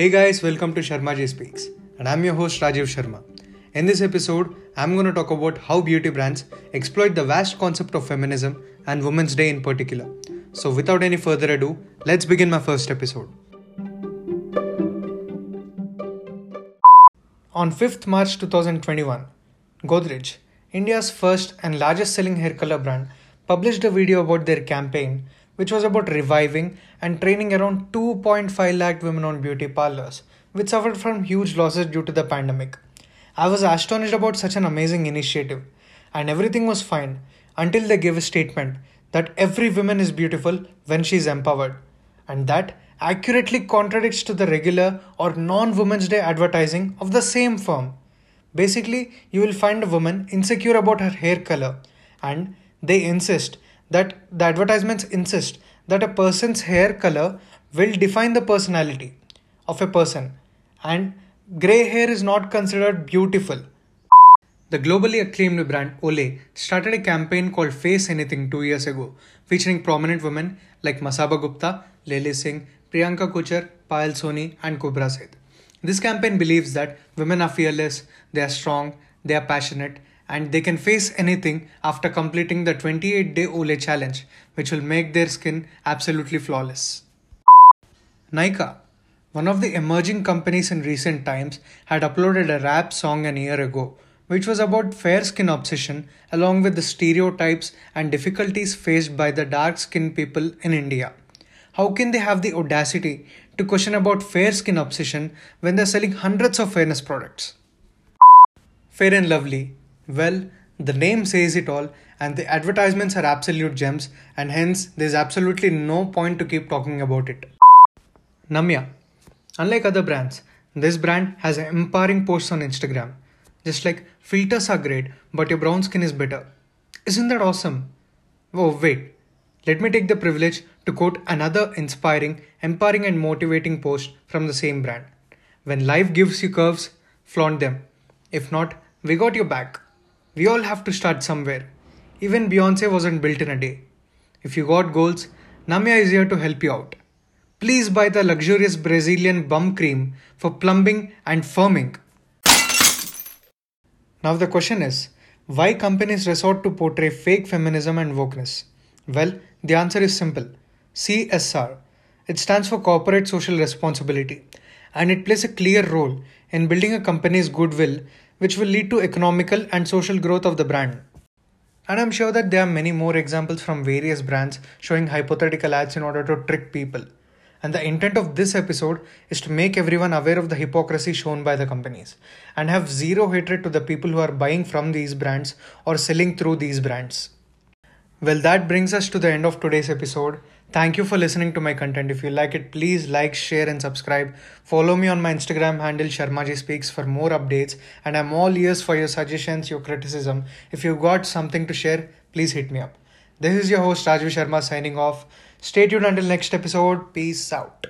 Hey guys, welcome to Sharma Ji Speaks, and I'm your host Rajiv Sharma. In this episode, I'm going to talk about how beauty brands exploit the vast concept of feminism and Women's Day in particular. So, without any further ado, let's begin my first episode. On 5th March 2021, Godrej, India's first and largest selling hair color brand, published a video about their campaign, which was about reviving and training around 2.5 lakh women on beauty parlors, which suffered from huge losses due to the pandemic. I was astonished about such an amazing initiative, and everything was fine until they gave a statement that every woman is beautiful when she is empowered, and that accurately contradicts to the regular or non-women's day advertising of the same firm. Basically, you will find a woman insecure about her hair color and they insist that the advertisements insist that a person's hair color will define the personality of a person and gray hair is not considered beautiful. The globally acclaimed brand Olay started a campaign called Face Anything two years ago, featuring prominent women like Masaba Gupta, Lilly Singh, Priyanka Kuchar, Payal Soni, and Kubbra Sait. This campaign believes that women are fearless, they are strong, they are passionate, and they can face anything after completing the 28 day Olay challenge, which will make their skin absolutely flawless. Nykaa, one of the emerging companies in recent times, had uploaded a rap song an year ago, which was about fair skin obsession along with the stereotypes and difficulties faced by the dark skinned people in India. How can they have the audacity to question about fair skin obsession when they're selling hundreds of fairness products? Fair and Lovely. Well, the name says it all, and the advertisements are absolute gems, and hence there's absolutely no point to keep talking about it. Namyaa. Unlike other brands, this brand has empowering posts on Instagram. Just like filters are great, but your brown skin is better. Isn't that awesome? Oh, wait. Let me take the privilege to quote another inspiring, empowering, and motivating post from the same brand. When life gives you curves, flaunt them. If not, we got your back. We all have to start somewhere. Even Beyonce wasn't built in a day. If you got goals, Namyaa is here to help you out. Please buy the luxurious Brazilian bum cream for plumbing and firming. Now the question is, why companies resort to portray fake feminism and wokeness? Well, the answer is simple. CSR. It stands for Corporate Social Responsibility and it plays a clear role in building a company's goodwill which will lead to economical and social growth of the brand. And I'm sure that there are many more examples from various brands showing hypothetical ads in order to trick people. And the intent of this episode is to make everyone aware of the hypocrisy shown by the companies and have zero hatred to the people who are buying from these brands or selling through these brands. Well, that brings us to the end of today's episode. Thank you for listening to my content. If you like it, please like, share, and subscribe. Follow me on my Instagram handle Sharmaji Speaks for more updates, and I'm all ears for your suggestions, your criticism. If you've got something to share, please hit me up. This is your host Rajvi Sharma signing off. Stay tuned until next episode. Peace out.